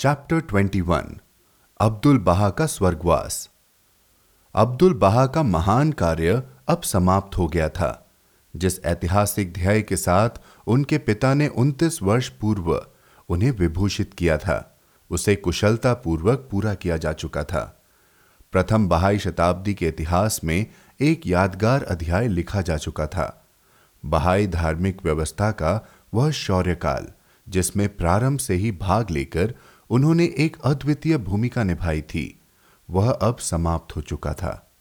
Chapter 21 Abdul बहा का स्वर्गवास अब्दुल बहा का महान कार्य अब समाप्त हो गया था। जिस ऐतिहासिक ध्येय के साथ उनके पिता ने 29 वर्ष पूर्व उन्हें विभूषित किया था, उसे कुशलता पूर्वक पूरा किया जा चुका था। प्रथम बहाई शताब्दी के इतिहास में एक यादगार अध्याय लिखा जा चुका था। बहाई धार्मिक व्यवस्था का वह शौर्यकाल, जिसमें प्रारंभ से ही भाग लेकर उन्होंने एक अद्वितीय भूमिका निभाई थी। वह अब समाप्त हो चुका था।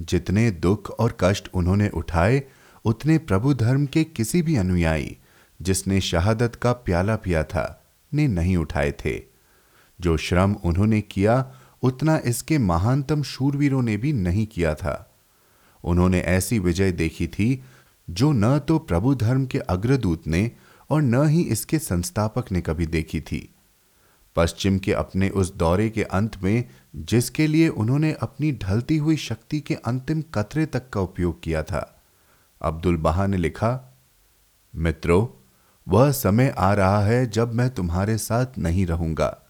जितने दुख और कष्ट उन्होंने उठाए, उतने प्रभु धर्म के किसी भी अनुयायी, जिसने शहादत का प्याला पिया था, ने नहीं उठाए थे। जो श्रम उन्होंने किया, उतना इसके महानतम शूरवीरों ने भी नहीं किया था। उन्होंने ऐसी विजय देखी थी, जो न तो प्रभु धर्म के अग्रदूत ने और न ही इसके संस्थापक ने कभी देखी थी। पश्चिम के अपने उस दौरे के अंत में, जिसके लिए उन्होंने अपनी ढलती हुई शक्ति के अंतिम कतरे तक का उपयोग किया था। अब्दुल बहा ने लिखा, मित्रों, वह समय आ रहा है जब मैं तुम्हारे साथ नहीं रहूँगा।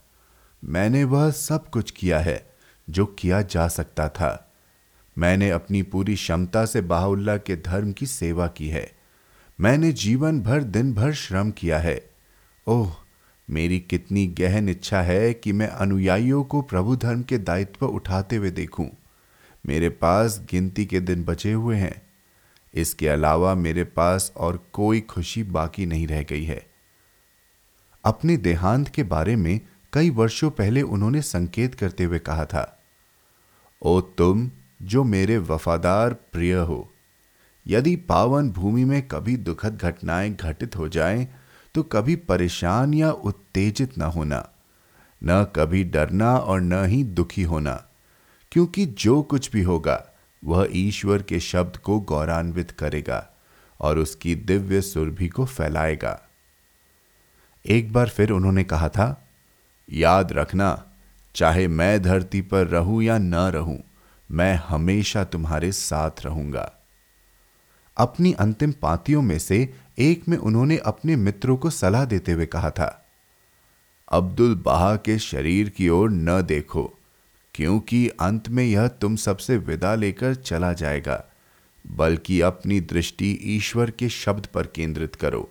मैंने वह सब कुछ किया है जो किया जा सकता था। मैंने अपनी पूरी क्षमता से बाहुल्ला के धर्म की सेवा की है। मैंने जीवन भर दिन भर श्रम किया है। ओह मेरी कितनी गहन इच्छा है कि मैं अनुयायियों को प्रभु धर्म के दायित्व उठाते हुए देखूँ। मेरे पास गिनती के दिन बचे हुए हैं इसके अलावा मेरे पास और कोई खुशी बाकी नहीं रह गई है अपने देहांत के बारे में कई वर्षों पहले उन्होंने संकेत करते हुए कहा था ओ तुम जो मेरे वफादार प्रिय हो यदि पावन भूमि में कभी दुखद घटनाएँ घटित हो जाएँ, तो कभी परेशान या उत्तेजित न होना, न कभी डरना और न ही दुखी होना, क्योंकि जो कुछ भी होगा, वह ईश्वर के शब्द को गौरवान्वित करेगा और उसकी दिव्य सुरभि को फैलाएगा। एक बार फिर उन्होंने कहा था, याद रखना, चाहे मैं धरती पर रहूँ या न रहूँ, मैं हमेशा तुम्हारे साथ रहूँगा। अपनी अंतिम पातियों में से एक में उन्होंने अपने मित्रों को सलाह देते हुए कहा था, अब्दुल बहा के शरीर की ओर न देखो, क्योंकि अंत में यह तुम सबसे विदा लेकर चला जाएगा, बल्कि अपनी दृष्टि ईश्वर के शब्द पर केंद्रित करो।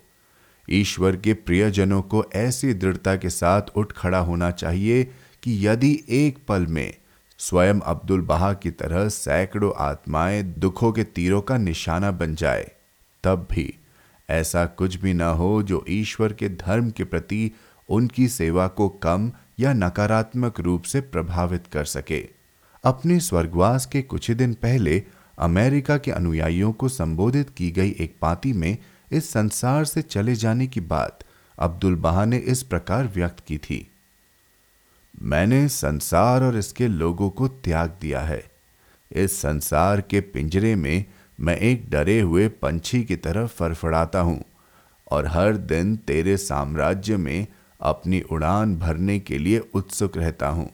ईश्वर के प्रियजनों को ऐसी दृढ़ता के साथ उठ खड़ा होना चाहिए कि यदि एक पल में स्वयं अब्दुल बहा की तरह सैकड़ों आत्माएँ दुखों के तीरों का निशाना बन जाए, तब भी ऐसा कुछ भी ना हो जो ईश्वर के धर्म के प्रति उनकी सेवा को कम या नकारात्मक रूप से प्रभावित कर सके। अपने स्वर्गवास के कुछ ही दिन पहले अमेरिका के अनुयायियों को संबोधित की गई एक पाती में इस संसार से चले जाने की बात अब्दुल बहा ने इस प्रकार व्यक्त की थी। मैंने संसार और इसके लोगों को त्याग दिया है। इस संसार के पिंजरे में मैं एक डरे हुए पंछी की तरह फड़फड़ाता हूँ और हर दिन तेरे साम्राज्य में अपनी उड़ान भरने के लिए उत्सुक रहता हूँ।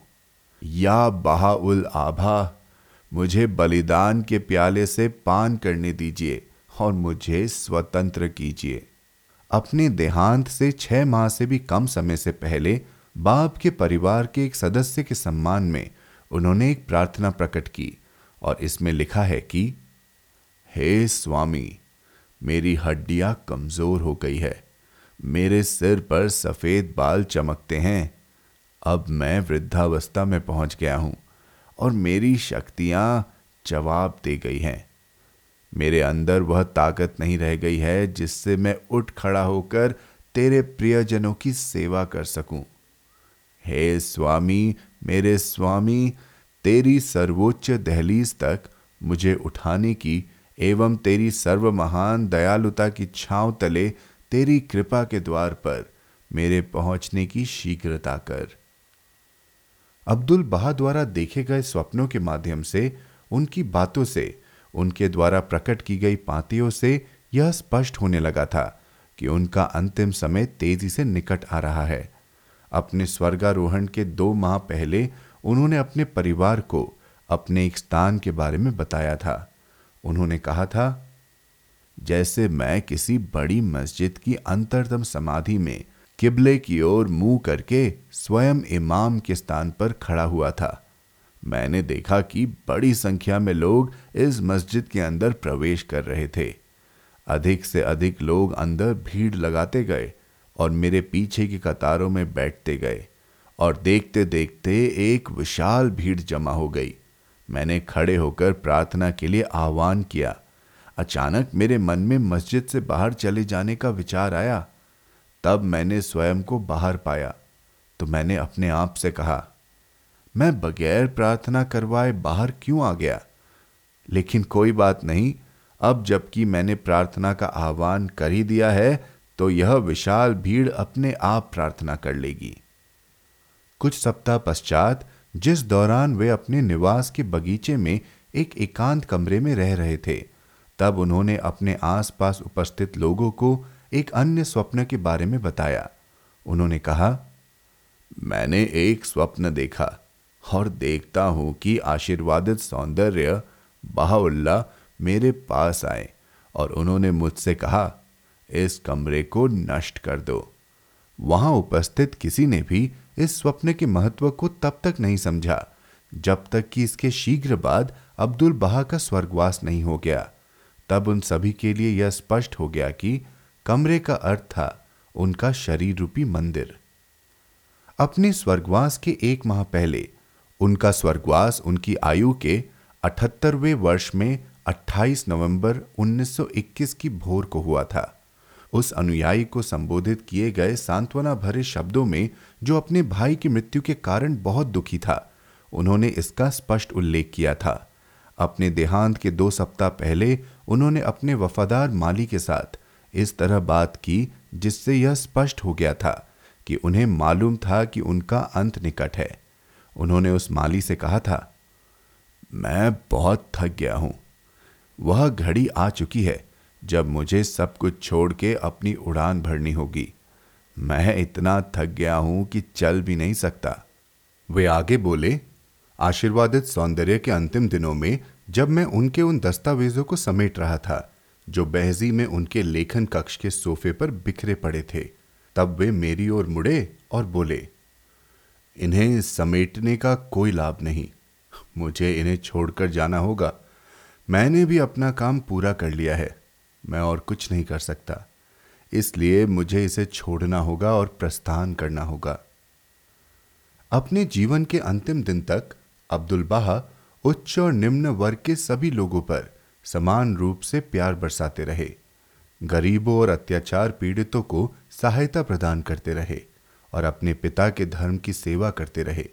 या बहा उल आभा, मुझे बलिदान के प्याले से पान करने दीजिए और मुझे स्वतंत्र कीजिए। अपने देहांत से छह माह से भी कम समय से पहले बाप के परिवार के एक सदस्य के सम्मान में उन्होंने एक प्रार्थना प्रकट की और इसमें लिखा है कि हे स्वामी, मेरी हड्डियाँ कमज़ोर हो गई है। मेरे सिर पर सफ़ेद बाल चमकते हैं। अब मैं वृद्धावस्था में पहुँच गया हूँ और मेरी शक्तियाँ जवाब दे गई हैं। मेरे अंदर वह ताकत नहीं रह गई है जिससे मैं उठ खड़ा होकर तेरे प्रियजनों की सेवा कर सकूँ। हे स्वामी, मेरे स्वामी, तेरी सर्वोच्च दहलीज तक मुझे उठाने की एवं तेरी सर्व महान दयालुता की छांव तले तेरी कृपा के द्वार पर मेरे पहुँचने की शीघ्रता कर। अब्दुल बहा द्वारा देखे गए स्वप्नों के माध्यम से, उनकी बातों से, उनके द्वारा प्रकट की गई पातियों से यह स्पष्ट होने लगा था कि उनका अंतिम समय तेज़ी से निकट आ रहा है। अपने स्वर्गारोहण के दो माह पहले उन्होंने अपने परिवार को अपने एक स्थान के बारे में बताया था। उन्होंने कहा था, जैसे मैं किसी बड़ी मस्जिद की अंतरतम समाधि में किबले की ओर मुँह करके स्वयं इमाम के स्थान पर खड़ा हुआ था, मैंने देखा कि बड़ी संख्या में लोग इस मस्जिद के अंदर प्रवेश कर रहे थे। अधिक से अधिक लोग अंदर भीड़ लगाते गए और मेरे पीछे की कतारों में बैठते गए और देखते देखते एक विशाल भीड़ जमा हो गई। मैंने खड़े होकर प्रार्थना के लिए आह्वान किया। अचानक मेरे मन में मस्जिद से बाहर चले जाने का विचार आया। तब मैंने स्वयं को बाहर पाया। तो मैंने अपने आप से कहा, मैं बगैर प्रार्थना करवाए बाहर क्यों आ गया? लेकिन कोई बात नहीं, अब जबकि मैंने प्रार्थना का आह्वान कर ही दिया है तो यह विशाल भीड़ अपने आप प्रार्थना कर लेगी। कुछ सप्ताह पश्चात जिस दौरान वे अपने निवास के बगीचे में एक एकांत कमरे में रह रहे थे, तब उन्होंने अपने आसपास उपस्थित लोगों को एक अन्य स्वप्न के बारे में बताया। उन्होंने कहा, मैंने एक स्वप्न देखा और देखता हूँ कि आशीर्वादित सौंदर्य बाहुल्ला मेरे पास आए और उन्होंने मुझसे कहा, इस कमरे को नष्ट कर दो। वहाँ उपस्थित किसी ने भी इस स्वप्न के महत्व को तब तक नहीं समझा, जब तक कि इसके शीघ्र बाद अब्दुल बहा का स्वर्गवास नहीं हो गया। तब उन सभी के लिए यह स्पष्ट हो गया कि कमरे का अर्थ था उनका शरीर रूपी मंदिर। अपने स्वर्गवास के एक माह पहले, उनका स्वर्गवास उनकी आयु के अठहत्तरवें वर्ष में 28 नवंबर 1921 की भोर को हुआ था। उस अनुयायी को संबोधित किए गए सांत्वना भरे शब्दों में, जो अपने भाई की मृत्यु के कारण बहुत दुखी था, उन्होंने इसका स्पष्ट उल्लेख किया था। अपने देहांत के दो सप्ताह पहले, उन्होंने अपने वफादार माली के साथ इस तरह बात की, जिससे यह स्पष्ट हो गया था कि उन्हें मालूम था कि उनका अंत निकट है। उन्होंने उस माली से कहा था, मैं बहुत थक गया हूँ। वह घड़ी आ चुकी है। जब मुझे सब कुछ छोड़ के अपनी उड़ान भरनी होगी। मैं इतना थक गया हूँ कि चल भी नहीं सकता। वे आगे बोले, आशीर्वादित सौंदर्य के अंतिम दिनों में जब मैं उनके उन दस्तावेजों को समेट रहा था, जो बहजी में उनके लेखन कक्ष के सोफे पर बिखरे पड़े थे, तब वे मेरी ओर मुड़े और बोले, इन्हें समेटने का कोई लाभ नहीं। मुझे इन्हें छोड़कर जाना होगा। मैंने भी अपना काम पूरा कर लिया है। मैं और कुछ नहीं कर सकता। इसलिए मुझे इसे छोड़ना होगा और प्रस्थान करना होगा। अपने जीवन के अंतिम दिन तक अब्दुल बाहा उच्च और निम्न वर्ग के सभी लोगों पर समान रूप से प्यार बरसाते रहे। गरीबों और अत्याचार पीड़ितों को सहायता प्रदान करते रहे और अपने पिता के धर्म की सेवा करते रहे,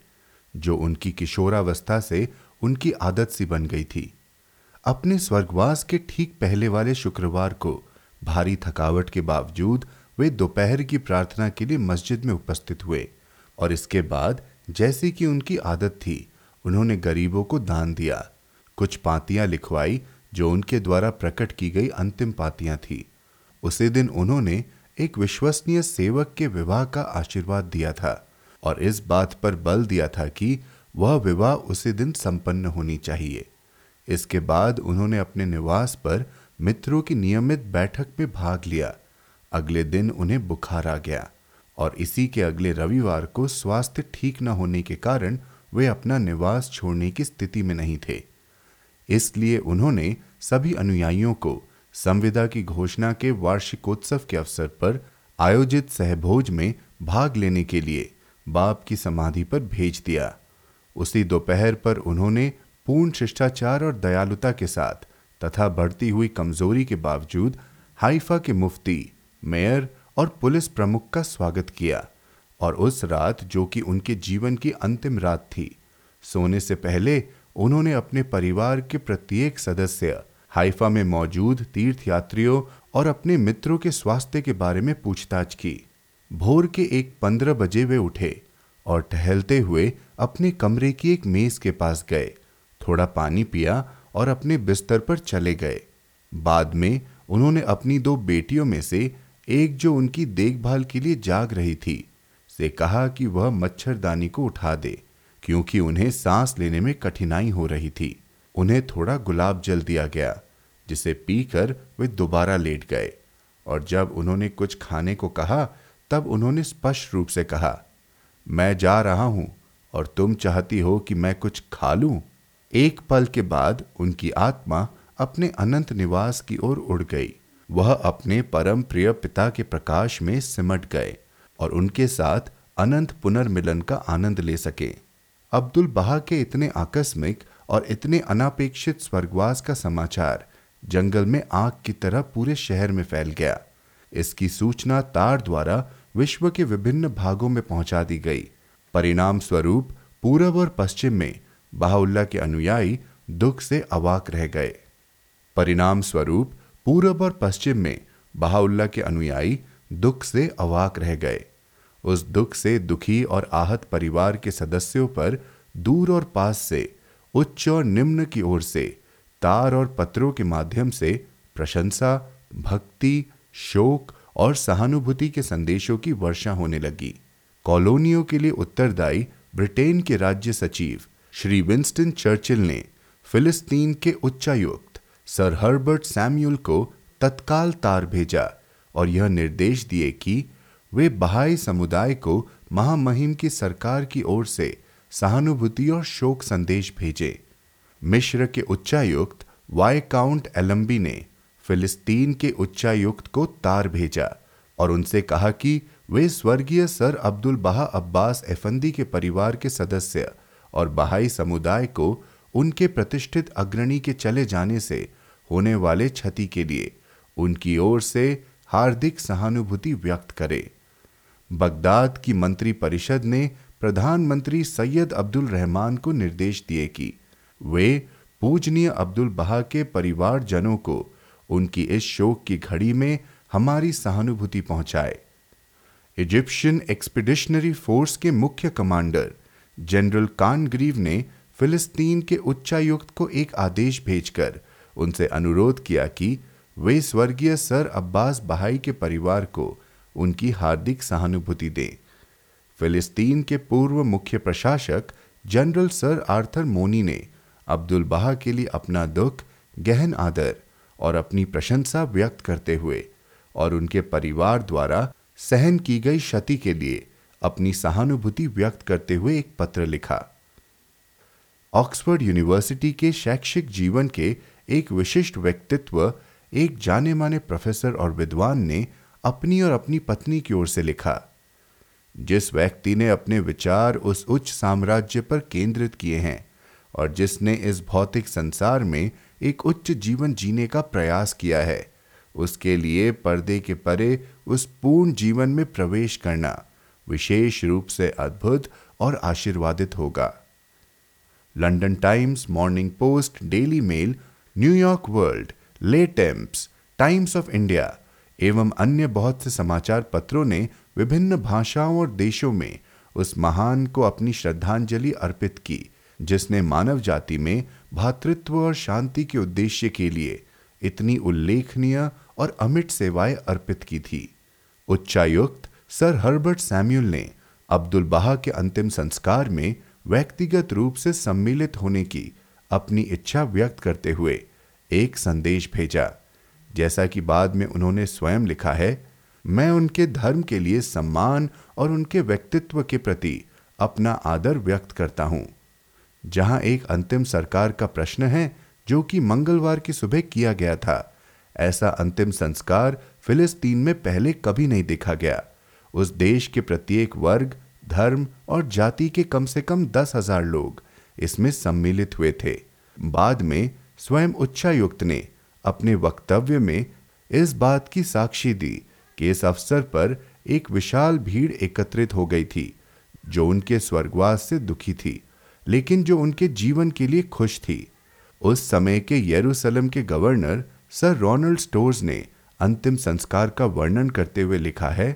जो उनकी किशोरावस्था से उनकी आदत सी बन गई थी। अपने स्वर्गवास के ठीक पहले वाले शुक्रवार को भारी थकावट के बावजूद वे दोपहर की प्रार्थना के लिए मस्जिद में उपस्थित हुए और इसके बाद जैसी कि उनकी आदत थी, उन्होंने गरीबों को दान दिया। कुछ पातियाँ लिखवाई जो उनके द्वारा प्रकट की गई अंतिम पातियाँ थी। उसी दिन उन्होंने एक विश्वसनीय सेवक के विवाह का आशीर्वाद दिया था और इस बात पर बल दिया था कि वह विवाह उसी दिन संपन्न होनी चाहिए। इसके बाद उन्होंने अपने निवास पर मित्रों की नियमित बैठक में भाग लिया। अगले दिन उन्हें बुखार आ गया और इसी के अगले रविवार को स्वास्थ्य ठीक न होने के कारण वे अपना निवास छोड़ने की स्थिति में नहीं थे। इसलिए उन्होंने सभी अनुयायियों को संविदा की घोषणा के वार्षिकोत्सव के अवसर पर आयोजित सहभोज में भाग लेने के लिए बाप की समाधि पर भेज दिया। उसी दोपहर पर उन्होंने पूर्ण शिष्टाचार और दयालुता के साथ, तथा बढ़ती हुई कमज़ोरी के बावजूद हाइफा के मुफ्ती, मेयर और पुलिस प्रमुख का स्वागत किया, और उस रात जो कि उनके जीवन की अंतिम रात थी, सोने से पहले उन्होंने अपने परिवार के प्रत्येक सदस्य, हाइफा में मौजूद तीर्थयात्रियों और अपने मित्रों के स्वास्थ्य के बारे में पूछताछ की। भोर के एक पंद्रह बजे वे उठे और टहलते हुए अपने कमरे की एक मेज के पास गए। थोड़ा पानी पिया और अपने बिस्तर पर चले गए। बाद में उन्होंने अपनी दो बेटियों में से एक जो उनकी देखभाल के लिए जाग रही थी, से कहा कि वह मच्छरदानी को उठा दे, क्योंकि उन्हें सांस लेने में कठिनाई हो रही थी। उन्हें थोड़ा गुलाब जल दिया गया, जिसे पीकर वे दोबारा लेट गए। और जब उन्होंने कुछ खाने को कहा, तब उन्होंने स्पष्ट रूप से कहा, मैं जा रहा हूँ और तुम चाहती हो कि मैं कुछ खा लूँ? एक पल के बाद उनकी आत्मा अपने अनंत निवास की ओर उड़ गई। वह अपने परम प्रिय पिता के प्रकाश में सिमट गए और उनके साथ अनंत पुनर्मिलन का आनंद ले सके। अब्दुल बहा के इतने आकस्मिक और इतने अनापेक्षित स्वर्गवास का समाचार जंगल में आग की तरह पूरे शहर में फैल गया। इसकी सूचना तार द्वारा विश्व के विभिन्न भागों में पहुँचा दी गई। परिणाम स्वरूप पूर्व और पश्चिम में बाहुल्ला के अनुयायी दुख से अवाक रह गए। परिणाम स्वरूप पूर्व और पश्चिम में बहाउल्ला के अनुयायी दुख से अवाक रह गए। उस दुख से दुखी और आहत परिवार के सदस्यों पर दूर और पास से, उच्च और निम्न की ओर से, तार और पत्रों के माध्यम से प्रशंसा, भक्ति, शोक और सहानुभूति के संदेशों की वर्षा होने लगी। कॉलोनियों के लिए उत्तरदायी ब्रिटेन के राज्य सचिव श्री विंस्टन चर्चिल ने फिलिस्तीन के उच्चायुक्त सर हर्बर्ट सैम्यूल को तत्काल तार भेजा और यह निर्देश दिए कि वे बहाई समुदाय को महामहिम की सरकार की ओर से सहानुभूति और शोक संदेश भेजे। मिश्र के उच्चायुक्त वाई काउंट एलम्बी ने फिलिस्तीन के उच्चायुक्त को तार भेजा और उनसे कहा कि वे स्वर्गीय सर अब्दुल बहा अब्बास एफंदी के परिवार के सदस्य और बहाई समुदाय को उनके प्रतिष्ठित अग्रणी के चले जाने से होने वाले क्षति के लिए उनकी ओर से हार्दिक सहानुभूति व्यक्त करे। बगदाद की मंत्री परिषद ने प्रधानमंत्री सैयद अब्दुल रहमान को निर्देश दिए कि वे पूजनीय अब्दुल बहा के परिवारजनों को उनकी इस शोक की घड़ी में हमारी सहानुभूति पहुँचाए। इजिप्शियन एक्सपीडिशनरी फोर्स के मुख्य कमांडर जनरल कानग्रीव ने फिलिस्तीन के उच्चायुक्त को एक आदेश भेजकर उनसे अनुरोध किया कि वे स्वर्गीय सर अब्बास बहाई के परिवार को उनकी हार्दिक सहानुभूति दें। फिलिस्तीन के पूर्व मुख्य प्रशासक जनरल सर आर्थर मोनी ने अब्दुल बहा के लिए अपना दुख, गहन आदर और अपनी प्रशंसा व्यक्त करते हुए और उनके परिवार द्वारा सहन की गई क्षति के लिए अपनी सहानुभूति व्यक्त करते हुए एक पत्र लिखा। ऑक्सफोर्ड यूनिवर्सिटी के शैक्षिक जीवन के एक विशिष्ट व्यक्तित्व, एक जाने माने प्रोफेसर और विद्वान ने अपनी और अपनी पत्नी की ओर से लिखा। जिस व्यक्ति ने अपने विचार उस उच्च साम्राज्य पर केंद्रित किए हैं और जिसने इस भौतिक संसार में एक उच्च जीवन जीने का प्रयास किया है, उसके लिए पर्दे के परे उस पूर्ण जीवन में प्रवेश करना विशेष रूप से अद्भुत और आशीर्वादित होगा। London Times Morning Post, Daily Mail New York World, Le Temps, Times of India एवं अन्य बहुत से समाचार पत्रों ने विभिन्न भाषाओं और देशों में उस महान को अपनी श्रद्धांजलि अर्पित की, जिसने मानव जाति में भातृत्व और शांति के उद्देश्य के लिए इतनी उल्लेखनीय और अमिट सेवाएँ अर्पित की थी। उच्चायुक्त सर हर्बर्ट सैम्यूल ने अब्दुल बहा के अंतिम संस्कार में व्यक्तिगत रूप से सम्मिलित होने की अपनी इच्छा व्यक्त करते हुए एक संदेश भेजा। जैसा कि बाद में उन्होंने स्वयं लिखा है, मैं उनके धर्म के लिए सम्मान और उनके व्यक्तित्व के प्रति अपना आदर व्यक्त करता हूँ। जहाँ एक अंतिम सरकार का प्रश्न है, जो कि मंगलवार की सुबह किया गया था, ऐसा अंतिम संस्कार फिलिस्तीन में पहले कभी नहीं देखा गया। उस देश के प्रत्येक वर्ग, धर्म और जाति के कम से कम दस हज़ार लोग इसमें सम्मिलित हुए थे। बाद में स्वयं उच्चायुक्त ने अपने वक्तव्य में इस बात की साक्षी दी कि इस अवसर पर एक विशाल भीड़ एकत्रित हो गई थी, जो उनके स्वर्गवास से दुखी थी, लेकिन जो उनके जीवन के लिए खुश थी। उस समय के यरूशलेम के गवर्नर सर रोनल्ड स्टोर्स ने अंतिम संस्कार का वर्णन करते हुए लिखा है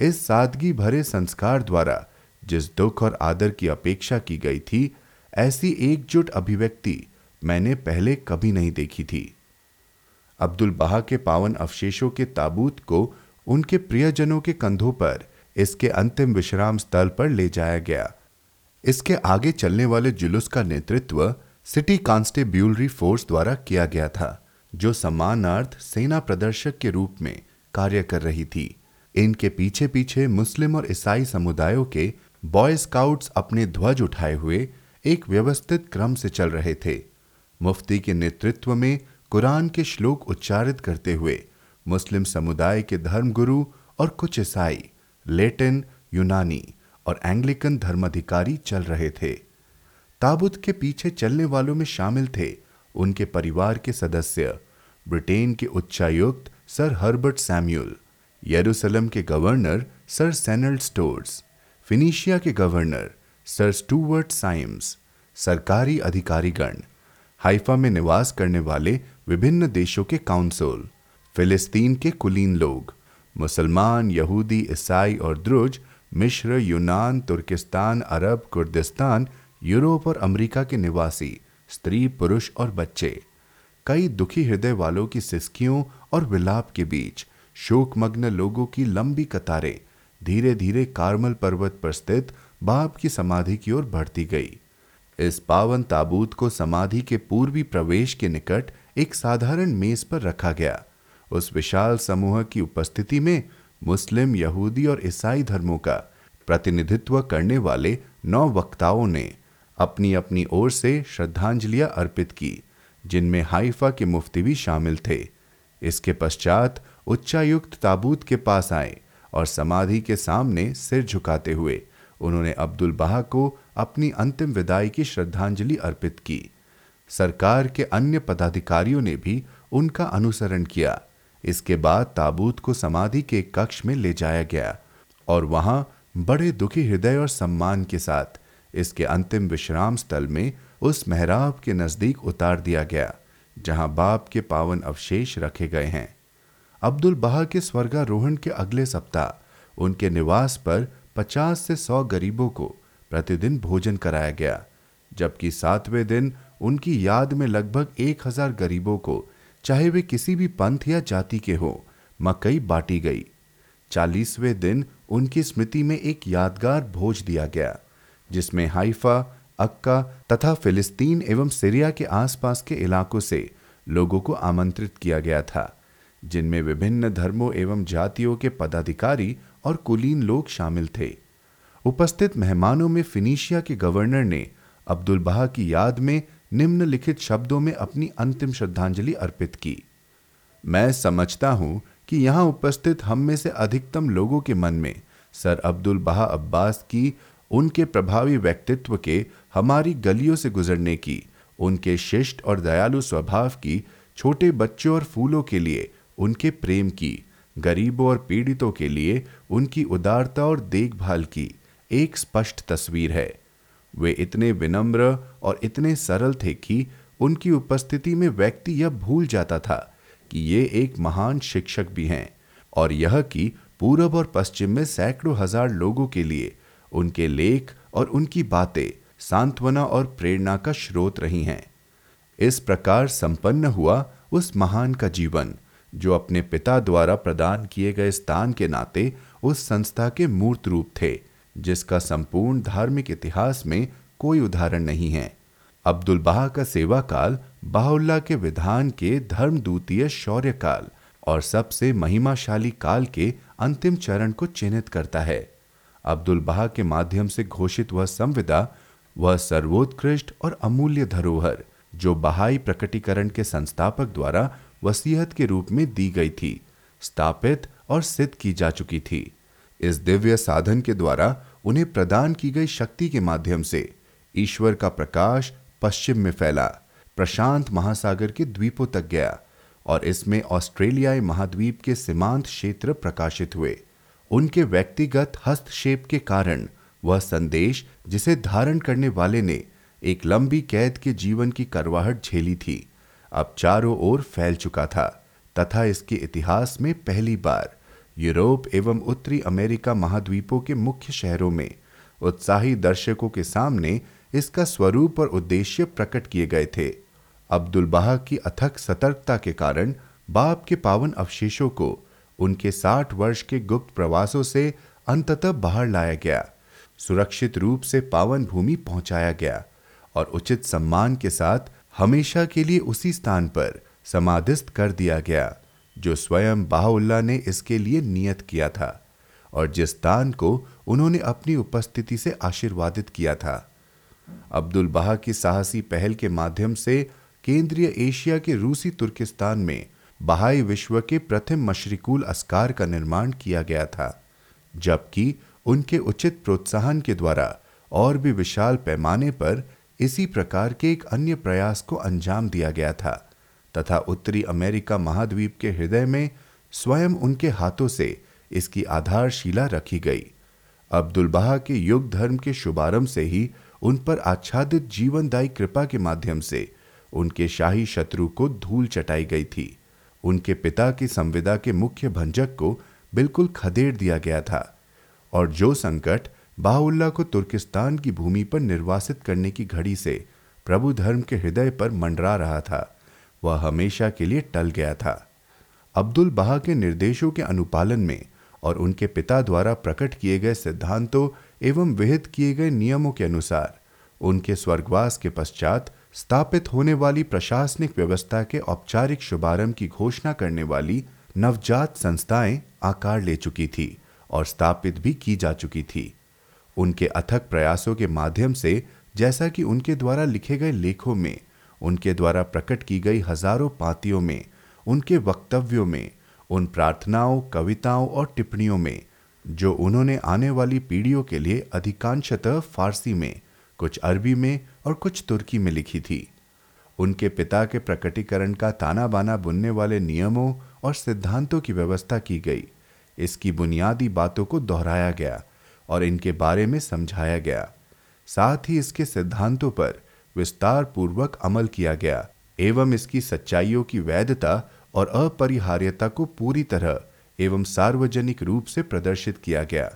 इस सादगी भरे संस्कार द्वारा, जिस दुख और आदर की अपेक्षा की गई थी, ऐसी एकजुट अभिव्यक्ति मैंने पहले कभी नहीं देखी थी। अब्दुल बहा के पावन अवशेषों के ताबूत को उनके प्रियजनों के कंधों पर, इसके अंतिम विश्राम स्थल पर ले जाया गया। इसके आगे चलने वाले जुलूस का नेतृत्व सिटी कांस्टेब्यूलरी फोर्स द्वारा किया गया था, जो सम्मानार्थ सेना प्रदर्शक के रूप में कार्य कर रही थी। इनके पीछे पीछे मुस्लिम और ईसाई समुदायों के बॉय स्काउट्स अपने ध्वज उठाए हुए एक व्यवस्थित क्रम से चल रहे थे। मुफ्ती के नेतृत्व में कुरान के श्लोक उच्चारित करते हुए मुस्लिम समुदाय के धर्मगुरु और कुछ ईसाई, लेटिन, यूनानी और एंग्लिकन धर्माधिकारी चल रहे थे। ताबुत के पीछे चलने वालों में शामिल थे उनके परिवार के सदस्य, ब्रिटेन के उच्चायुक्त सर हर्बर्ट सैम्यूल। यरूशलेम के गवर्नर सर सेनल स्टोर्स, फिनिशिया के गवर्नर सर स्टूवर्ट साइम्स, सरकारी अधिकारीगण, हाइफा में निवास करने वाले विभिन्न देशों के काउंसिल, फिलिस्तीन के कुलीन लोग, मुसलमान, यहूदी, ईसाई और द्रुज मिश्र यूनान, तुर्किस्तान, अरब, कुर्दिस्तान, यूरोप और अमेरिका के निवासी, स्त्री, पुरुष और बच्चे, कई दुखी हृदय वालों की सिस्कियों और विलाप के बीच शोकमग्न लोगों की लंबी कतारें धीरे धीरे कार्मल पर्वत पर स्थित बाप की समाधि की ओर बढ़ती गई। इस पावन ताबूत को समाधि के पूर्वी प्रवेश के निकट एक साधारण मेज पर रखा गया। उस विशाल समूह की उपस्थिति में मुस्लिम, यहूदी और ईसाई धर्मों का प्रतिनिधित्व करने वाले नौ वक्ताओं ने अपनी अपनी ओर से श्रद्धांजलियाँ अर्पित की, जिनमें हाइफा के मुफ्ती भी शामिल थे। इसके पश्चात उच्चायुक्त ताबूत के पास आए और समाधि के सामने सिर झुकाते हुए उन्होंने अब्दुल बहा को अपनी अंतिम विदाई की श्रद्धांजलि अर्पित की। सरकार के अन्य पदाधिकारियों ने भी उनका अनुसरण किया। इसके बाद ताबूत को समाधि के कक्ष में ले जाया गया और वहाँ बड़े दुखी हृदय और सम्मान के साथ इसके अंतिम विश्राम स्थल में उस मेहराब के नज़दीक उतार दिया गया, जहाँ बाप के पावन अवशेष रखे गए हैं। अब्दुल बहा के स्वर्गारोहण के अगले सप्ताह, उनके निवास पर 50 से 100 गरीबों को प्रतिदिन भोजन कराया गया, जबकि सातवें दिन उनकी याद में लगभग एक हज़ार गरीबों को, चाहे वे किसी भी पंथ या जाति के हो, मकई बांटी गई। चालीसवें दिन उनकी स्मृति में एक यादगार भोज दिया गया, जिसमें हाइफा, अक्का तथा फिलिस्तीन एवं सीरिया के आसपास के इलाकों से लोगों को आमंत्रित किया गया था। जिनमें विभिन्न धर्मों एवं जातियों के पदाधिकारी और कुलीन लोग शामिल थे। उपस्थित मेहमानों में फिनिशिया के गवर्नर ने अब्दुल बहा की याद में निम्नलिखित शब्दों में अपनी अंतिम श्रद्धांजलि अर्पित की। मैं समझता हूँ कि यहाँ उपस्थित हम में से अधिकतम लोगों के मन में सर अब्दुल बहा अब्बास की, उनके प्रभावी व्यक्तित्व के, हमारी गलियों से गुजरने की, उनके शिष्ट और दयालु स्वभाव की, छोटे बच्चों और फूलों के लिए उनके प्रेम की, गरीबों और पीड़ितों के लिए उनकी उदारता और देखभाल की एक स्पष्ट तस्वीर है। वे इतने विनम्र और इतने सरल थे कि उनकी उपस्थिति में व्यक्ति यह भूल जाता था कि ये एक महान शिक्षक भी हैं और यह कि पूरब और पश्चिम में सैकड़ों हज़ार लोगों के लिए उनके लेख और उनकी बातें सांत्वना और प्रेरणा का स्रोत रही हैं। इस प्रकार संपन्न हुआ उस महान का जीवन जो अपने पिता द्वारा प्रदान किए गए स्थान के नाते उस संस्था के मूर्त रूप थे, जिसका संपूर्ण धार्मिक इतिहास में कोई उदाहरण नहीं है। अब्दुल बहा का सेवा काल बाहुल्ला के विधान के धर्मदूतीय शौर्य काल और सबसे महिमाशाली काल के अंतिम चरण को चिन्हित करता है। अब्दुल बहा के माध्यम से घोषित वह संविदा, वह सर्वोत्कृष्ट और अमूल्य धरोहर, जो बहाई प्रकटीकरण के संस्थापक द्वारा वसीयत के रूप में दी गई थी, स्थापित और सिद्ध की जा चुकी थी। इस दिव्य साधन के द्वारा उन्हें प्रदान की गई शक्ति के माध्यम से ईश्वर का प्रकाश पश्चिम में फैला, प्रशांत महासागर के द्वीपों तक गया और इसमें ऑस्ट्रेलियाई महाद्वीप के सीमांत क्षेत्र प्रकाशित हुए। उनके व्यक्तिगत हस्तक्षेप के कारण वह संदेश जिसे धारण करने वाले ने एक लंबी कैद के जीवन की करवाहट झेली थी। अब चारों ओर फैल चुका था, तथा इसके इतिहास में पहली बार यूरोप एवं उत्तरी अमेरिका महाद्वीपों के मुख्य शहरों में उत्साही दर्शकों के सामने इसका स्वरूप और उद्देश्य प्रकट किए गए थे। अब्दुल बहा की अथक सतर्कता के कारण बाप के पावन अवशेषों को उनके साठ वर्ष के गुप्त प्रवासों से अंततः बाहर लाया गया, सुरक्षित रूप से पावन भूमि पहुँचाया गया और उचित सम्मान के साथ हमेशा के लिए उसी स्थान पर समाधिस्थ कर दिया गया, जो स्वयं बाहुल्ला ने इसके लिए नियत किया था, और जिस दान को उन्होंने अपनी उपस्थिति से आशीर्वादित किया था। अब्दुल बहा की साहसी पहल के माध्यम से केंद्रीय एशिया के रूसी तुर्किस्तान में बहाई विश्व के प्रथम मशरिकुल अस्कार का निर्माण किया गया था, जबकि उनके उचित प्रोत्साहन के द्वारा और भी विशाल पैमाने पर इसी प्रकार के एक अन्य प्रयास को अंजाम दिया गया था, तथा उत्तरी अमेरिका महाद्वीप के हृदय में स्वयं उनके हाथों से इसकी आधारशिला रखी गई। अब्दुल बहा के युग धर्म के शुभारंभ से ही उन पर आच्छादित जीवनदायी कृपा के माध्यम से उनके शाही शत्रु को धूल चटाई गई थी। उनके पिता की संविदा के मुख्य भंजक को बिल्कुल खदेड़ दिया गया था, और जो संकट बाहुल्ला को तुर्किस्तान की भूमि पर निर्वासित करने की घड़ी से प्रभु धर्म के हृदय पर मंडरा रहा था। वह हमेशा के लिए टल गया था। अब्दुल बहा के निर्देशों के अनुपालन में और उनके पिता द्वारा प्रकट किए गए सिद्धांतों एवं विहित किए गए नियमों के अनुसार, उनके स्वर्गवास के पश्चात स्थापित होने वाली प्रशासनिक व्यवस्था के औपचारिक शुभारंभ की घोषणा करने वाली नवजात संस्थाएँ आकार ले चुकी थी और स्थापित भी की जा चुकी थी। उनके अथक प्रयासों के माध्यम से, जैसा कि उनके द्वारा लिखे गए लेखों में, उनके द्वारा प्रकट की गई हज़ारों पातियों में, उनके वक्तव्यों में, उन प्रार्थनाओं, कविताओं और टिप्पणियों में, जो उन्होंने आने वाली पीढ़ियों के लिए अधिकांशतः फारसी में, कुछ अरबी में और कुछ तुर्की में लिखी थी। उनके पिता के प्रकटीकरण का ताना बाना बुनने वाले नियमों और सिद्धांतों की व्यवस्था की गई। इसकी बुनियादी बातों को दोहराया गया। और इनके बारे में समझाया गया। साथ ही इसके सिद्धांतों पर विस्तार पूर्वक अमल किया गया, एवं इसकी सच्चाइयों की वैधता और अपरिहार्यता को पूरी तरह एवं सार्वजनिक रूप से प्रदर्शित किया गया।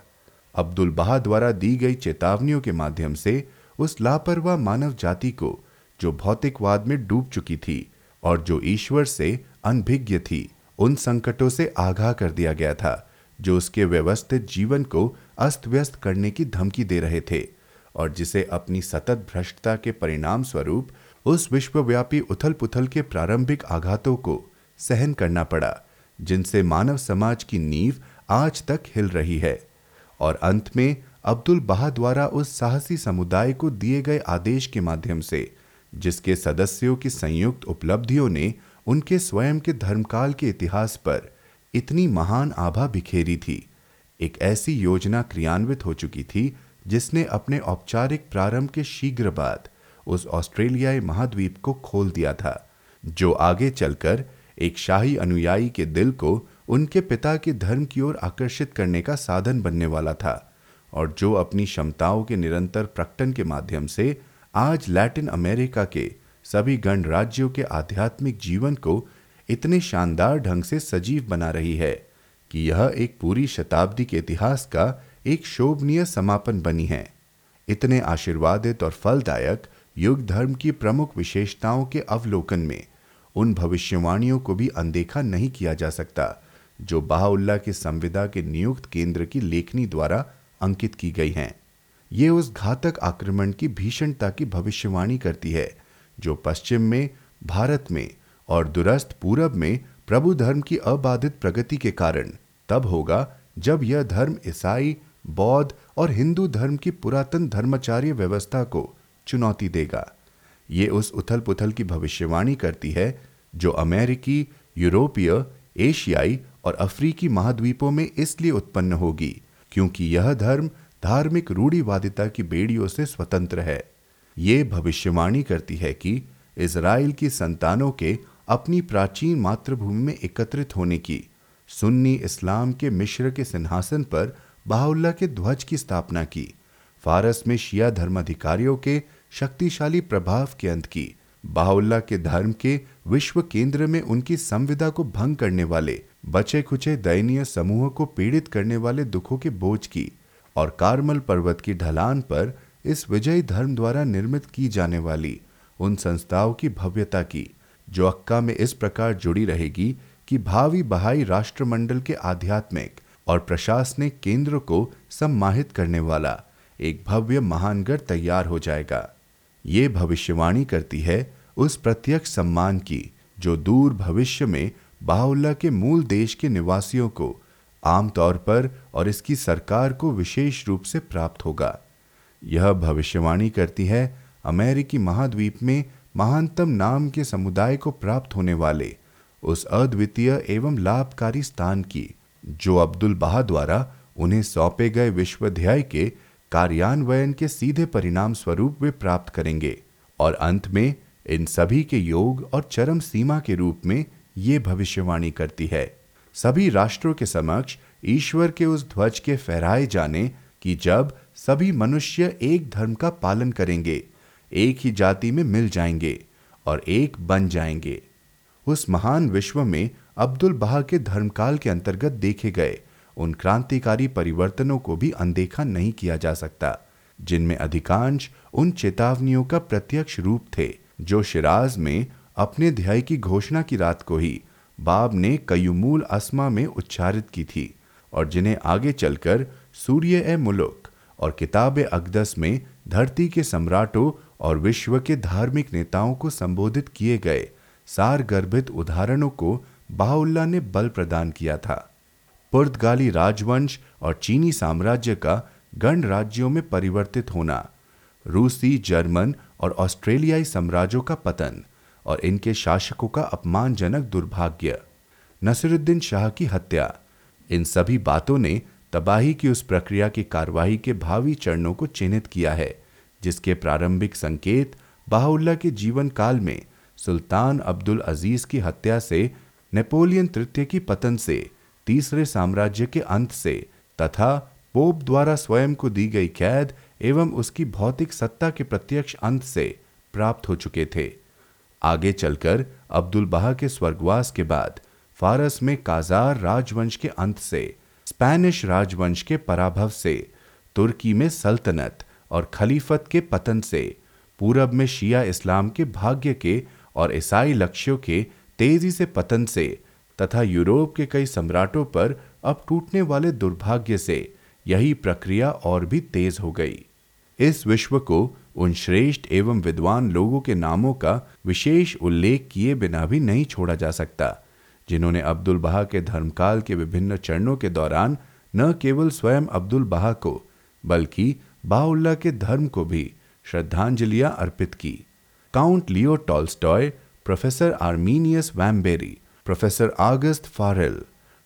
अब्दुल बहा द्वारा दी गई चेतावनियों के माध्यम से उस लापरवाह मानव जाति को, जो भौतिकवाद में डूब चुकी थी और जो ईश्वर से अनभिज्ञ थी, उन संकटों से आगाह कर दिया गया था, जो उसके व्यवस्थित जीवन को अस्त व्यस्त करने की धमकी दे रहे थे और जिसे अपनी सतत भ्रष्टता के परिणाम स्वरूप उस विश्वव्यापी उथल पुथल के प्रारंभिक आघातों को सहन करना पड़ा, जिनसे मानव समाज की नींव आज तक हिल रही है। और अंत में अब्दुल बहा द्वारा उस साहसी समुदाय को दिए गए आदेश के माध्यम से, जिसके सदस्यों की संयुक्त उपलब्धियों ने उनके स्वयं के धर्मकाल के इतिहास पर इतनी महान आभा बिखेरी थी। एक ऐसी योजना क्रियान्वित हो चुकी थी, जिसने अपने औपचारिक प्रारंभ के शीघ्र बाद उस ऑस्ट्रेलियाई महाद्वीप को खोल दिया था, जो आगे चलकर एक शाही अनुयायी के दिल को उनके पिता के धर्म की ओर आकर्षित करने का साधन बनने वाला था, और जो अपनी क्षमताओं के निरंतर प्रकटन के माध्यम से आज लैटिन अमेरिका के सभी गणराज्यों के आध्यात्मिक जीवन को इतने शानदार ढंग से सजीव बना रही है। कि यह एक पूरी शताब्दी के इतिहास का एक शोभनीय समापन बनी है। इतने आशीर्वादित और फलदायक युग धर्म की प्रमुख विशेषताओं के अवलोकन में उन भविष्यवाणियों को भी अनदेखा नहीं किया जा सकता, जो बाहुल्ला के संविदा के नियुक्त केंद्र की लेखनी द्वारा अंकित की गई हैं। ये उस घातक आक्रमण की भीषणता की भविष्यवाणी करती है, जो पश्चिम में, भारत में और दुरस्त पूरब में प्रभु धर्म की अबाधित प्रगति के कारण तब होगा जब यह धर्म ईसाई, बौद्ध और हिंदू धर्म की पुरातन धर्माचार्य व्यवस्था को चुनौती देगा। ये उस उथल पुथल की भविष्यवाणी करती है जो अमेरिकी, यूरोपीय, एशियाई और अफ्रीकी महाद्वीपों में इसलिए उत्पन्न होगी क्योंकि यह धर्म धार्मिक रूढ़िवादिता की बेड़ियों से स्वतंत्र है। ये भविष्यवाणी करती है कि इसराइल की संतानों के अपनी प्राचीन मातृभूमि में एकत्रित होने की। सुन्नी इस्लाम के मिश्र के सिंहासन पर बाहुल्ला के ध्वज की स्थापना की। फारस में शिया धर्माधिकारियों के शक्तिशाली प्रभाव के अंत की। बाहुल्ला के धर्म के विश्व केंद्र में उनकी संविदा को भंग करने वाले बचे खुचे दयनीय समूह को पीड़ित करने वाले दुखों के बोझ की और कार्मल पर्वत की ढलान पर इस विजयी धर्म द्वारा निर्मित की जाने वाली उन संस्थाओं की भव्यता की। जो अक्का में इस प्रकार जुड़ी रहेगी कि भावी बहाई राष्ट्रमंडल के आध्यात्मिक और प्रशासनिक केंद्र को सम्माहित करने वाला एक भव्य महानगर तैयार हो जाएगा। ये भविष्यवाणी करती है उस प्रत्यक्ष सम्मान की, जो दूर भविष्य में बाहुल्ला के मूल देश के निवासियों को आमतौर पर और इसकी सरकार को विशेष रूप से प्राप्त होगा। यह भविष्यवाणी करती है अमेरिकी महाद्वीप में महानतम नाम के समुदाय को प्राप्त होने वाले उस अद्वितीय एवं लाभकारी स्थान की, जो अब्दुल बहा द्वारा उन्हें सौंपे गए विश्वध्याय के कार्यान्वयन के सीधे परिणाम स्वरूप वे प्राप्त करेंगे। और अंत में इन सभी के योग और चरम सीमा के रूप में ये भविष्यवाणी करती है। सभी राष्ट्रों के समक्ष ईश्वर के उस ध्वज के फहराए जाने कि जब सभी मनुष्य एक धर्म का पालन करेंगे एक ही जाति में मिल जाएँगे और एक बन जाएँगे। उस महान विश्व में अब्दुल बहा के धर्मकाल के अंतर्गत देखे गए उन क्रांतिकारी परिवर्तनों को भी अनदेखा नहीं किया जा सकता, जिनमें अधिकांश उन चेतावनियों का प्रत्यक्ष रूप थे, जो शिराज में अपने ध्याय की घोषणा की रात को ही बाब ने कयुमूल असमा में उच्चारित की थी और जिन्हें आगे चलकर सूर्य ए मुल्क और किताब अकदस में धरती के सम्राटों और विश्व के धार्मिक नेताओं को संबोधित किए गए सार गर्भित उदाहरणों को बाहुल्ला ने बल प्रदान किया था। पुर्तगाली राजवंश और चीनी साम्राज्य का गण राज्यों में परिवर्तित होना, रूसी, जर्मन और ऑस्ट्रेलियाई साम्राज्यों का पतन और इनके शासकों का अपमानजनक दुर्भाग्य, नसरुद्दीन शाह की हत्या, इन सभी बातों ने तबाही की उस प्रक्रिया की कार्रवाई के भावी चरणों को चिन्हित किया है। जिसके प्रारंभिक संकेत बाहुल्ला के जीवन काल में सुल्तान अब्दुल अज़ीज़ की हत्या से, नेपोलियन तृतीय की पतन से, तीसरे साम्राज्य के अंत से, तथा पोप द्वारा स्वयं को दी गई कैद एवं उसकी भौतिक सत्ता के प्रत्यक्ष अंत से प्राप्त हो चुके थे। आगे चलकर अब्दुल बहा के स्वर्गवास के बाद फारस में काजार राजवंश के अंत से, स्पैनिश राजवंश के पराभव से, तुर्की में सल्तनत और खलीफत के पतन से, पूरब में शिया इस्लाम के भाग्य के और ईसाई लक्ष्यों के तेज़ी से पतन से तथा यूरोप के कई सम्राटों पर अब टूटने वाले दुर्भाग्य से यही प्रक्रिया और भी तेज हो गई। इस विश्व को उन श्रेष्ठ एवं विद्वान लोगों के नामों का विशेष उल्लेख किए बिना भी नहीं छोड़ा जा सकता, जिन्होंने अब्दुल बहा के धर्मकाल के विभिन्न चरणों के दौरान न केवल स्वयं अब्दुल बहा को, बल्कि बाउल्ला के धर्म को भी श्रद्धांजलियाँ अर्पित की। Count Leo Tolstoy, professor Arminius Vambery, professor August Forel,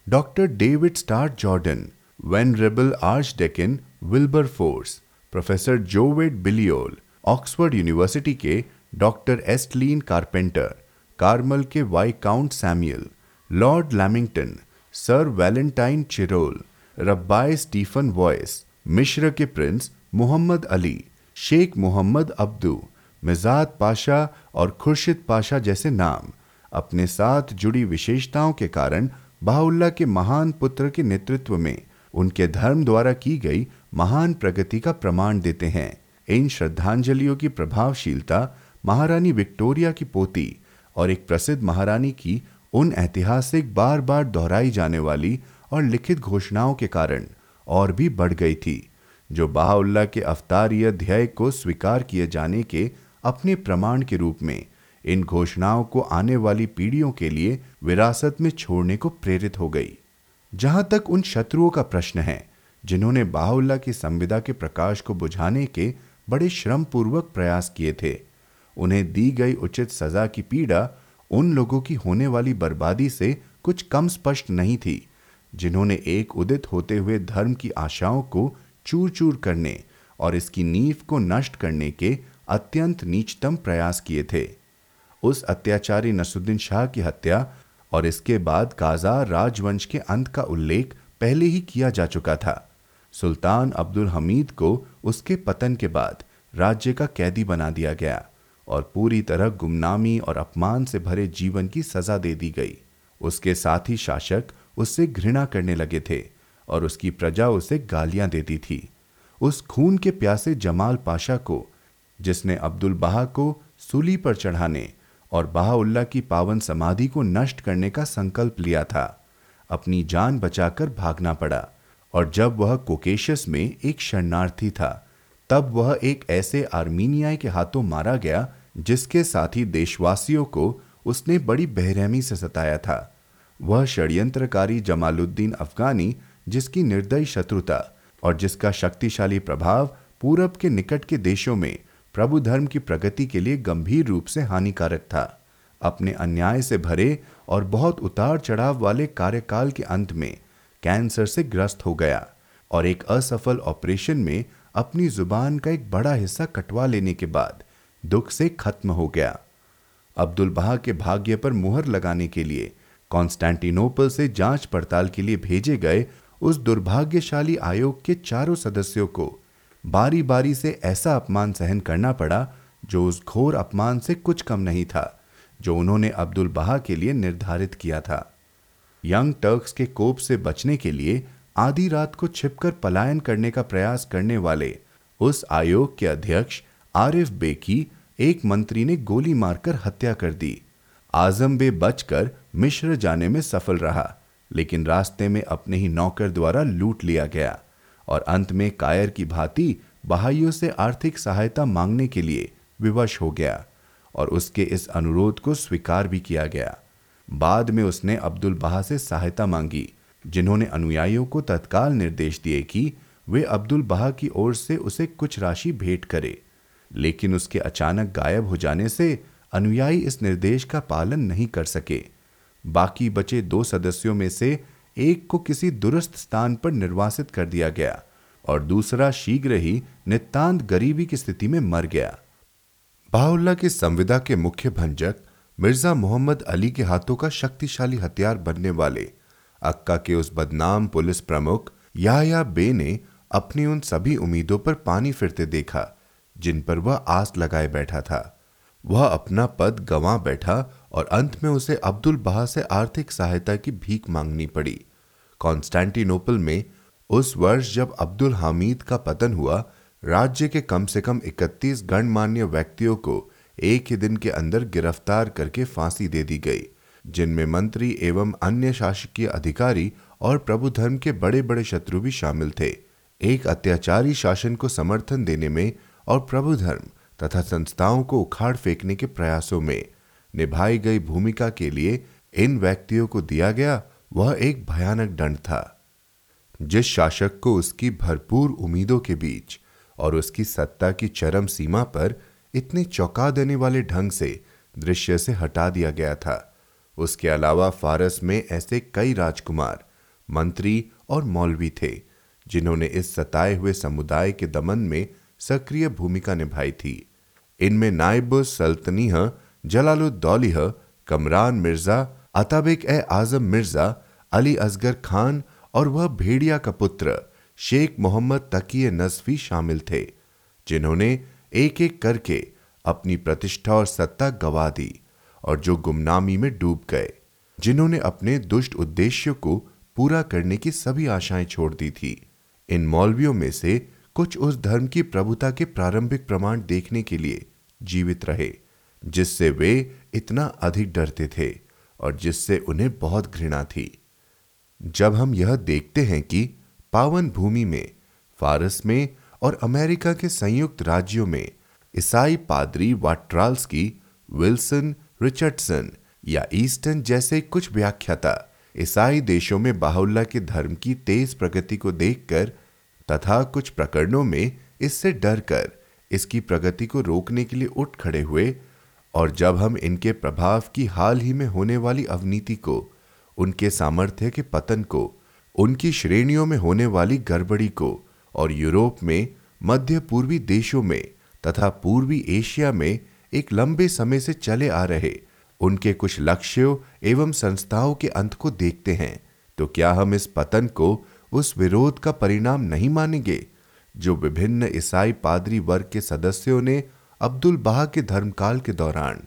doctor David Starr Jordan, venerable Archdeacon Wilberforce, professor Jowett Balliol, Oxford University के डॉक्टर एस्टलीन कारपेंटर, कार्मल के viscount Samuel, lord Lamington, sir Valentine Chirol, rabbi Stephen Wise, मिश्र के prince Mohammed Ali, Sheikh Mohammed Abduh, मिजाद पाशा और Khurshid Pasha जैसे नाम। अपने साथ जुड़ी विशेषताओं के कारण बाहुल्ला के महान पुत्र के नेतृत्व में उनके धर्म द्वारा की गई महान प्रगति का प्रमाण देते हैं। इन श्रद्धांजलियों की प्रभावशीलता महारानी विक्टोरिया की पोती और एक प्रसिद्ध महारानी की उन ऐतिहासिक बार बार दोहराई जाने वाली और लिखित घोषणाओं के कारण और भी बढ़ गई थी। जो बाहुल्ला के अवतारीय ध्यय को स्वीकार किए जाने के अपने प्रमाण के रूप में इन घोषणाओं को आने वाली पीढ़ियों के लिए विरासत में छोड़ने को प्रेरित हो गई। जहाँ तक उन शत्रुओं का प्रश्न है, जिन्होंने बाहुल्ला की संविदा के प्रकाश को बुझाने के बड़े श्रम पूर्वक प्रयास किए थे, उन्हें दी गई उचित सजा की पीड़ा उन लोगों की होने वाली बर्बादी से कुछ कम स्पष्ट नहीं थी, जिन्होंने एक उदित होते हुए धर्म की आशाओं को चूर चूर करने और इसकी नींव को नष्ट करने के अत्यंत नीचतम प्रयास किए थे। उस अत्याचारी नसुद्दीन शाह की हत्या और इसके बाद काजा राजवंश के अंत का उल्लेख पहले ही किया जा चुका था। सुल्तान अब्दुल हमीद को उसके पतन के बाद राज्य का कैदी बना दिया गया और पूरी तरह गुमनामी और अपमान से भरे जीवन की सजा दे दी गई। उसके साथ ही शासक उससे घृणा करने लगे थे और उसकी प्रजा उसे गालियाँ देती थी। उस खून के प्यासे जमाल पाशा को, जिसने अब्दुल बहा को सूली पर चढ़ाने और बहाउल्ला की पावन समाधि को नष्ट करने का संकल्प लिया था, अपनी जान बचाकर भागना पड़ा। और जब वह कोकेशस में एक शरणार्थी था, तब वह एक ऐसे आर्मीनियाई के हाथों मारा गया, जिसके साथी देशवासियों को उसने बड़ी बेरहमी से सताया था। वह षड्यंत्रकारी जमालुद्दीन अफगानी जिसकी निर्दयी शत्रुता और जिसका शक्तिशाली प्रभाव पूरब के निकट के देशों में प्रभु धर्म की प्रगति के लिए गंभीर रूप से हानिकारक था। अपने अन्याय से भरे और बहुत उतार चढ़ाव वाले कार्यकाल के अंत में कैंसर से ग्रस्त हो गया और एक असफल ऑपरेशन में अपनी ज़ुबान का एक बड़ा हिस्सा कटवा लेने के बाद दुख से खत्म हो गया। अब्दुल बहा के भाग्य पर मुहर लगाने के लिए कॉन्स्टेंटिनोपल से जाँच पड़ताल के लिए भेजे गए उस दुर्भाग्यशाली आयोग के चारों सदस्यों को बारी बारी से ऐसा अपमान सहन करना पड़ा, जो उस घोर अपमान से कुछ कम नहीं था, जो उन्होंने अब्दुल बहा के लिए निर्धारित किया था। यंग टर्क्स के कोप से बचने के लिए आधी रात को छिपकर पलायन करने का प्रयास करने वाले उस आयोग के अध्यक्ष आरिफ बे की एक मंत्री ने गोली मारकर हत्या कर दी। आज़म बे बचकर मिश्र जाने में सफल रहा। लेकिन रास्ते में अपने ही नौकर द्वारा लूट लिया गया और अंत में कायर की भांति बहाइयों से आर्थिक सहायता मांगने के लिए विवश हो गया और उसके इस अनुरोध को स्वीकार भी किया गया। बाद में उसने अब्दुल बहा से सहायता मांगी, जिन्होंने अनुयायियों को तत्काल निर्देश दिए कि वे अब्दुल बहा की ओर से उसे कुछ राशि भेंट करे। लेकिन उसके अचानक गायब हो जाने से अनुयायी इस निर्देश का पालन नहीं कर सके। बाकी बचे दो सदस्यों में से एक को किसी दुरुस्त स्थान पर निर्वासित कर दिया गया और दूसरा शीघ्र ही नितांत गरीबी की स्थिति में मर गया। बाहुल्ला की संविदा के मुख्य भंजक मिर्ज़ा मोहम्मद अली के हाथों का शक्तिशाली हथियार बनने वाले अक्का के उस बदनाम पुलिस प्रमुख या बे ने अपनी उन सभी उम्मीदों पर पानी फिरते देखा, जिन पर वह आस लगाए बैठा था। वह अपना पद गंवा बैठा और अंत में उसे अब्दुल बहा से आर्थिक सहायता की भीख मांगनी पड़ी। कॉन्स्टेंटिनोपल में उस वर्ष जब अब्दुल हामिद का पतन हुआ, राज्य के कम से कम 31 गणमान्य व्यक्तियों को एक ही दिन के अंदर गिरफ़्तार करके फांसी दे दी गई, जिनमें मंत्री एवं अन्य शासकीय अधिकारी और प्रभु धर्म के बड़े बड़े शत्रु भी शामिल थे। एक अत्याचारी शासन को समर्थन देने में और प्रभु धर्म तथा संस्थाओं को उखाड़ फेंकने के प्रयासों में। निभाई गई भूमिका के लिए इन व्यक्तियों को दिया गया वह एक भयानक दंड था, जिस शासक को उसकी भरपूर उम्मीदों के बीच और उसकी सत्ता की चरम सीमा पर इतने चौंका देने वाले ढंग से दृश्य से हटा दिया गया था। उसके अलावा फारस में ऐसे कई राजकुमार, मंत्री और मौलवी थे, जिन्होंने इस सताए हुए समुदाय के दमन में सक्रिय भूमिका निभाई थी। इनमें नायब सल्तनीह जलालुद्दौलिह, कमरान मिर्ज़ा, अताबिक ए आज़म मिर्ज़ा, अली असगर खान और वह भेड़िया का पुत्र, शेख मोहम्मद तकीय नजफी शामिल थे, जिन्होंने एक एक करके अपनी प्रतिष्ठा और सत्ता गवा दी और जो गुमनामी में डूब गए, जिन्होंने अपने दुष्ट उद्देश्य को पूरा करने की सभी आशाएँ छोड़ दी थी। इन मौलवियों में से कुछ उस धर्म की प्रभुता के प्रारंभिक प्रमाण देखने के लिए जीवित रहे। जिससे वे इतना अधिक डरते थे और जिससे उन्हें बहुत घृणा थी। जब हम यह देखते हैं कि पावन भूमि में, फारस में और अमेरिका के संयुक्त राज्यों में ईसाई पादरी वाट्राल्स की विल्सन रिचर्डसन या ईस्टर्न जैसे कुछ व्याख्याता ईसाई देशों में बाहुल्ला के धर्म की तेज प्रगति को देखकर तथा कुछ प्रकरणों में इससे डरकर इसकी प्रगति को रोकने के लिए उठ खड़े हुए और जब हम इनके प्रभाव की हाल ही में होने वाली अवनीति को, उनके सामर्थ्य के पतन को, उनकी श्रेणियों में होने वाली गड़बड़ी को और यूरोप में, मध्य पूर्वी देशों में तथा पूर्वी एशिया में एक लंबे समय से चले आ रहे उनके कुछ लक्ष्यों एवं संस्थाओं के अंत को देखते हैं तो क्या हम इस पतन को उस विरोध का परिणाम नहीं मानेंगे, जो विभिन्न ईसाई पादरी वर्ग के सदस्यों ने अब्दुल बहा के धर्मकाल के दौरान,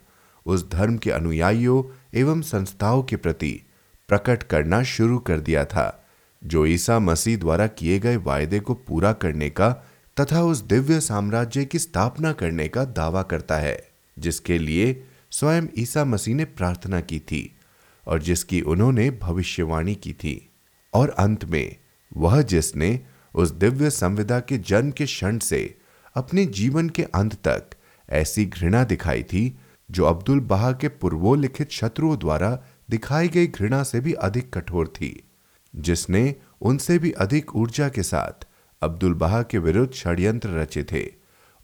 उस धर्म के अनुयायियों एवं संस्थाओं के प्रति प्रकट करना शुरू कर दिया था, जो ईसा मसीह द्वारा किए गए वायदे को पूरा करने का तथा उस दिव्य साम्राज्य की स्थापना करने का दावा करता है, जिसके लिए स्वयं ईसा मसीह ने प्रार्थना की थी और जिसकी उन्होंने भविष्यवाणी की थी। और अंत में, वह जिसने उस दिव्य संविदा के जन्म के क्षण से अपने जीवन के अंत तक ऐसी घृणा दिखाई थी, जो अब्दुल बहा के पूर्वोल्लिखित शत्रुओं द्वारा दिखाई गई घृणा से भी अधिक कठोर थी, जिसने उनसे भी अधिक ऊर्जा के साथ अब्दुल बहा के विरुद्ध षड्यंत्र रचे थे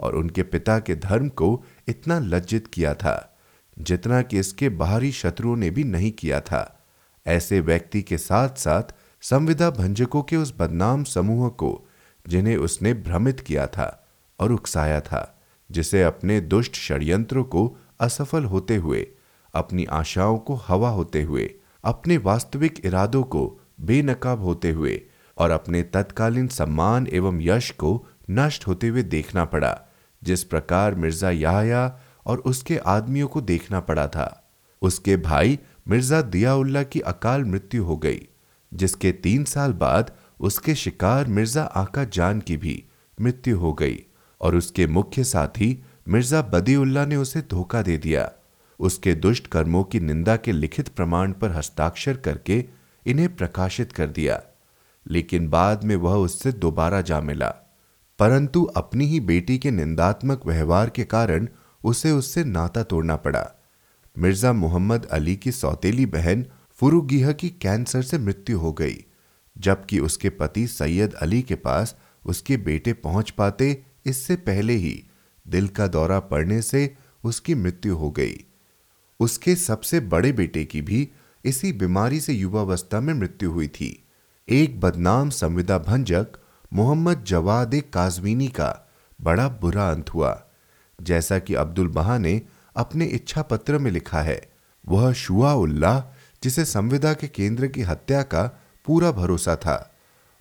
और उनके पिता के धर्म को इतना लज्जित किया था, जितना कि इसके बाहरी शत्रुओं ने भी नहीं किया था। ऐसे व्यक्ति के साथ साथ संविदा भंजकों के उस बदनाम समूह को, जिन्हें उसने भ्रमित किया था और उकसाया था। जिसे अपने दुष्ट षड्यंत्रों को असफल होते हुए, अपनी आशाओं को हवा होते हुए, अपने वास्तविक इरादों को बेनकाब होते हुए और अपने तत्कालीन सम्मान एवं यश को नष्ट होते हुए देखना पड़ा, जिस प्रकार मिर्ज़ा याहया और उसके आदमियों को देखना पड़ा था। उसके भाई मिर्ज़ा दियाउल्ला की अकाल मृत्यु हो गई, जिसके तीन साल बाद उसके शिकार मिर्ज़ा आका जान की भी मृत्यु हो गई। और उसके मुख्य साथी मिर्ज़ा बदीउल्ला ने उसे धोखा दे दिया। उसके दुष्ट कर्मों की निंदा के लिखित प्रमाण पर हस्ताक्षर करके इन्हें प्रकाशित कर दिया। लेकिन बाद में वह उससे दोबारा जा मिला। परंतु अपनी ही बेटी के निंदात्मक व्यवहार के कारण उसे उससे नाता तोड़ना पड़ा। मिर्ज़ा मोहम्मद अली की सौतेली बहन फुरुगिह की कैंसर से मृत्यु हो गई, जबकि उसके पति सैयद अली के पास उसके बेटे पहुँच पाते इससे पहले ही दिल का दौरा पड़ने से उसकी मृत्यु हो गई। उसके सबसे बड़े बेटे की भी इसी बीमारी से युवावस्था में मृत्यु हुई थी। एक बदनाम संविदा भंजक मोहम्मद जवाद काजमीनी का बड़ा बुरा अंत हुआ। जैसा कि अब्दुल बहा ने अपने इच्छा पत्र में लिखा है, वह शुआ उल्लाह, जिसे संविदा के केंद्र की हत्या का पूरा भरोसा था,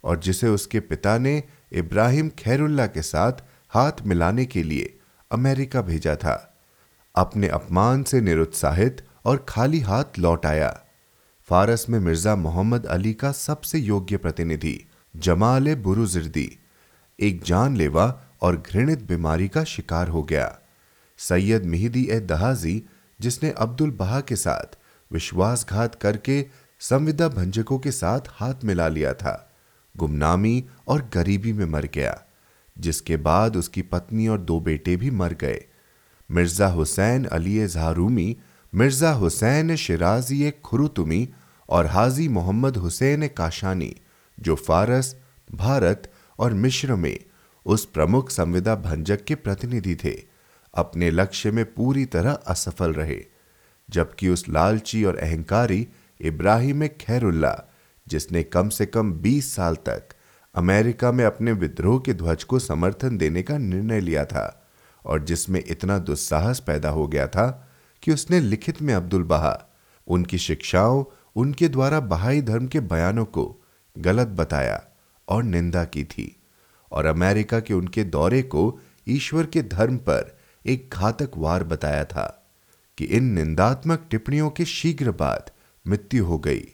और जिसे उसके पिता ने इब्राहिम खैरुल्ला के साथ हाथ मिलाने के लिए अमेरिका भेजा था। अपने अपमान से निरुत्साहित और खाली हाथ लौट आया। फारस में मिर्ज़ा मोहम्मद अली का सबसे योग्य प्रतिनिधि, जमाल बुरुजिर्दी, एक जानलेवा और घृणित बीमारी का शिकार हो गया। सैयद मिहिदी ए दहाजी, जिसने अब्दुल बहा के साथ विश्वासघात करके संविदा भंजकों के साथ हाथ मिला लिया था, गुमनामी और गरीबी में मर गया। जिसके बाद उसकी पत्नी और दो बेटे भी मर गए। मिर्ज़ा हुसैन अली जहारूमी मिर्ज़ा हुसैन शिराजी खुरुतुमी और हाजी मोहम्मद हुसैन काशानी, जो फारस, भारत और मिश्र में उस प्रमुख संविदा भंजक के प्रतिनिधि थे, अपने लक्ष्य में पूरी तरह असफल रहे, जबकि उस लालची और अहंकारी इब्राहिम खैरुल्ला, जिसने कम से कम 20 साल तक अमेरिका में अपने विद्रोह के ध्वज को समर्थन देने का निर्णय लिया था और जिसमें इतना दुस्साहस पैदा हो गया था कि उसने लिखित में अब्दुल बहा, उनकी शिक्षाओं, उनके द्वारा बहाई धर्म के बयानों को गलत बताया और निंदा की थी और अमेरिका के उनके दौरे को ईश्वर के धर्म पर एक घातक वार बताया था कि इन निंदात्मक टिप्पणियों के शीघ्र बाद मृत्यु हो गई,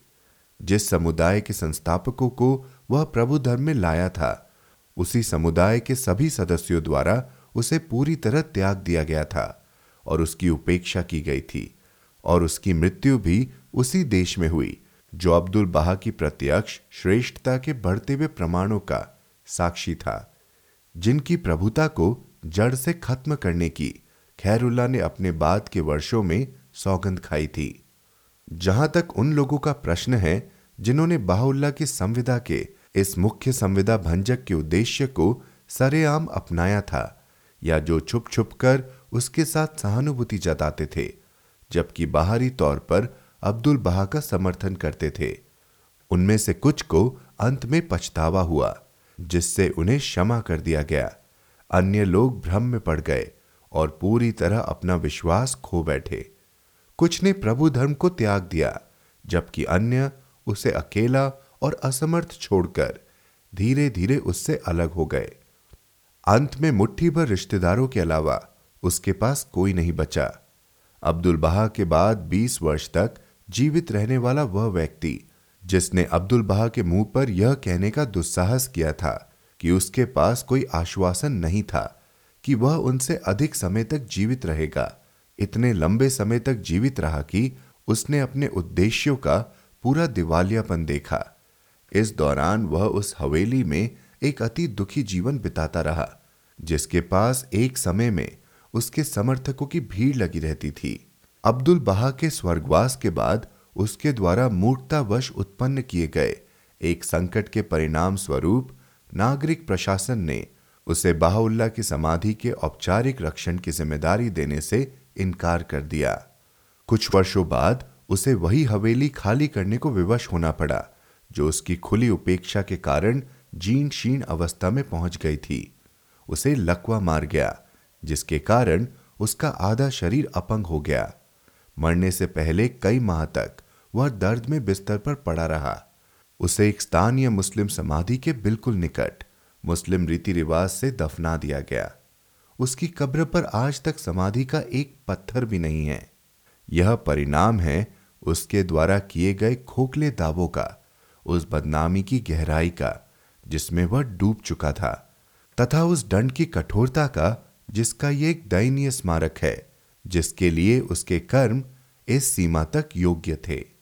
जिस समुदाय के संस्थापकों को वह प्रभु धर्म में लाया था। उसी समुदाय के सभी सदस्यों द्वारा उसे पूरी तरह त्याग दिया गया था और उसकी उपेक्षा की गई थी और उसकी मृत्यु भी उसी देश में हुई, जो अब्दुल बहा की प्रत्यक्ष श्रेष्ठता के बढ़ते हुए प्रमाणों का साक्षी था, जिनकी प्रभुता को जड़ से खत्म करने की खैरुल्ला ने अपने बाद के वर्षों में सौगंध खाई थी। जहाँ तक उन लोगों का प्रश्न है जिन्होंने बाहुल्ला की संविदा के, इस मुख्य संविदा भंजक के उद्देश्य को सरेआम अपनाया था, या जो छुप छुप कर उसके साथ सहानुभूति जताते थे, जबकि बाहरी तौर पर अब्दुल बहा का समर्थन करते थे। उनमें से कुछ को अंत में पछतावा हुआ, जिससे उन्हें क्षमा कर दिया गया। अन्य लोग भ्रम में पड़ गए और पूरी तरह अपना विश्वास खो बैठे। कुछ ने प्रभु धर्म को त्याग दिया, जबकि अन्य उसे अकेला और असमर्थ छोड़कर धीरे धीरे उससे अलग हो गए। अंत में मुट्ठी भर रिश्तेदारों के अलावा उसके पास कोई नहीं बचा। अब्दुल बहा के बाद 20 वर्ष तक जीवित रहने वाला वह व्यक्ति, जिसने अब्दुल बहा के मुँह पर यह कहने का दुस्साहस किया था कि उसके पास कोई आश्वासन नहीं था कि वह उनसे अधिक समय तक जीवित रहेगा। इतने लंबे समय तक जीवित रहा कि उसने अपने उद्देश्यों का पूरा दिवालियापन देखा। इस दौरान वह उस हवेली में एक अति दुखी जीवन बिताता रहा, जिसके पास एक समय में उसके समर्थकों की भीड़ लगी रहती थी। अब्दुल बहा के स्वर्गवास के बाद उसके द्वारा मूर्खतावश उत्पन्न किए गए एक संकट के परिणाम स्वरूप नागरिक प्रशासन ने उसे बाहुल्ला की समाधि के औपचारिक रक्षण की ज़िम्मेदारी देने से इनकार कर दिया। कुछ वर्षों बाद उसे वही हवेली खाली करने को विवश होना पड़ा, जो उसकी खुली उपेक्षा के कारण जीर्ण शीर्ण अवस्था में पहुँच गई थी। उसे लकवा मार गया, जिसके कारण उसका आधा शरीर अपंग हो गया। मरने से पहले कई माह तक वह दर्द में बिस्तर पर पड़ा रहा। उसे एक स्थानीय मुस्लिम समाधि के बिल्कुल निकट, मुस्लिम रीति रिवाज से दफना दिया गया। उसकी कब्र पर आज तक समाधि का एक पत्थर भी नहीं है। यह परिणाम है उसके द्वारा किए गए खोखले दावों का, उस बदनामी की गहराई का, जिसमें वह डूब चुका था, तथा उस दंड की कठोरता का, जिसका यह एक दयनीय स्मारक है, जिसके लिए उसके कर्म इस सीमा तक योग्य थे।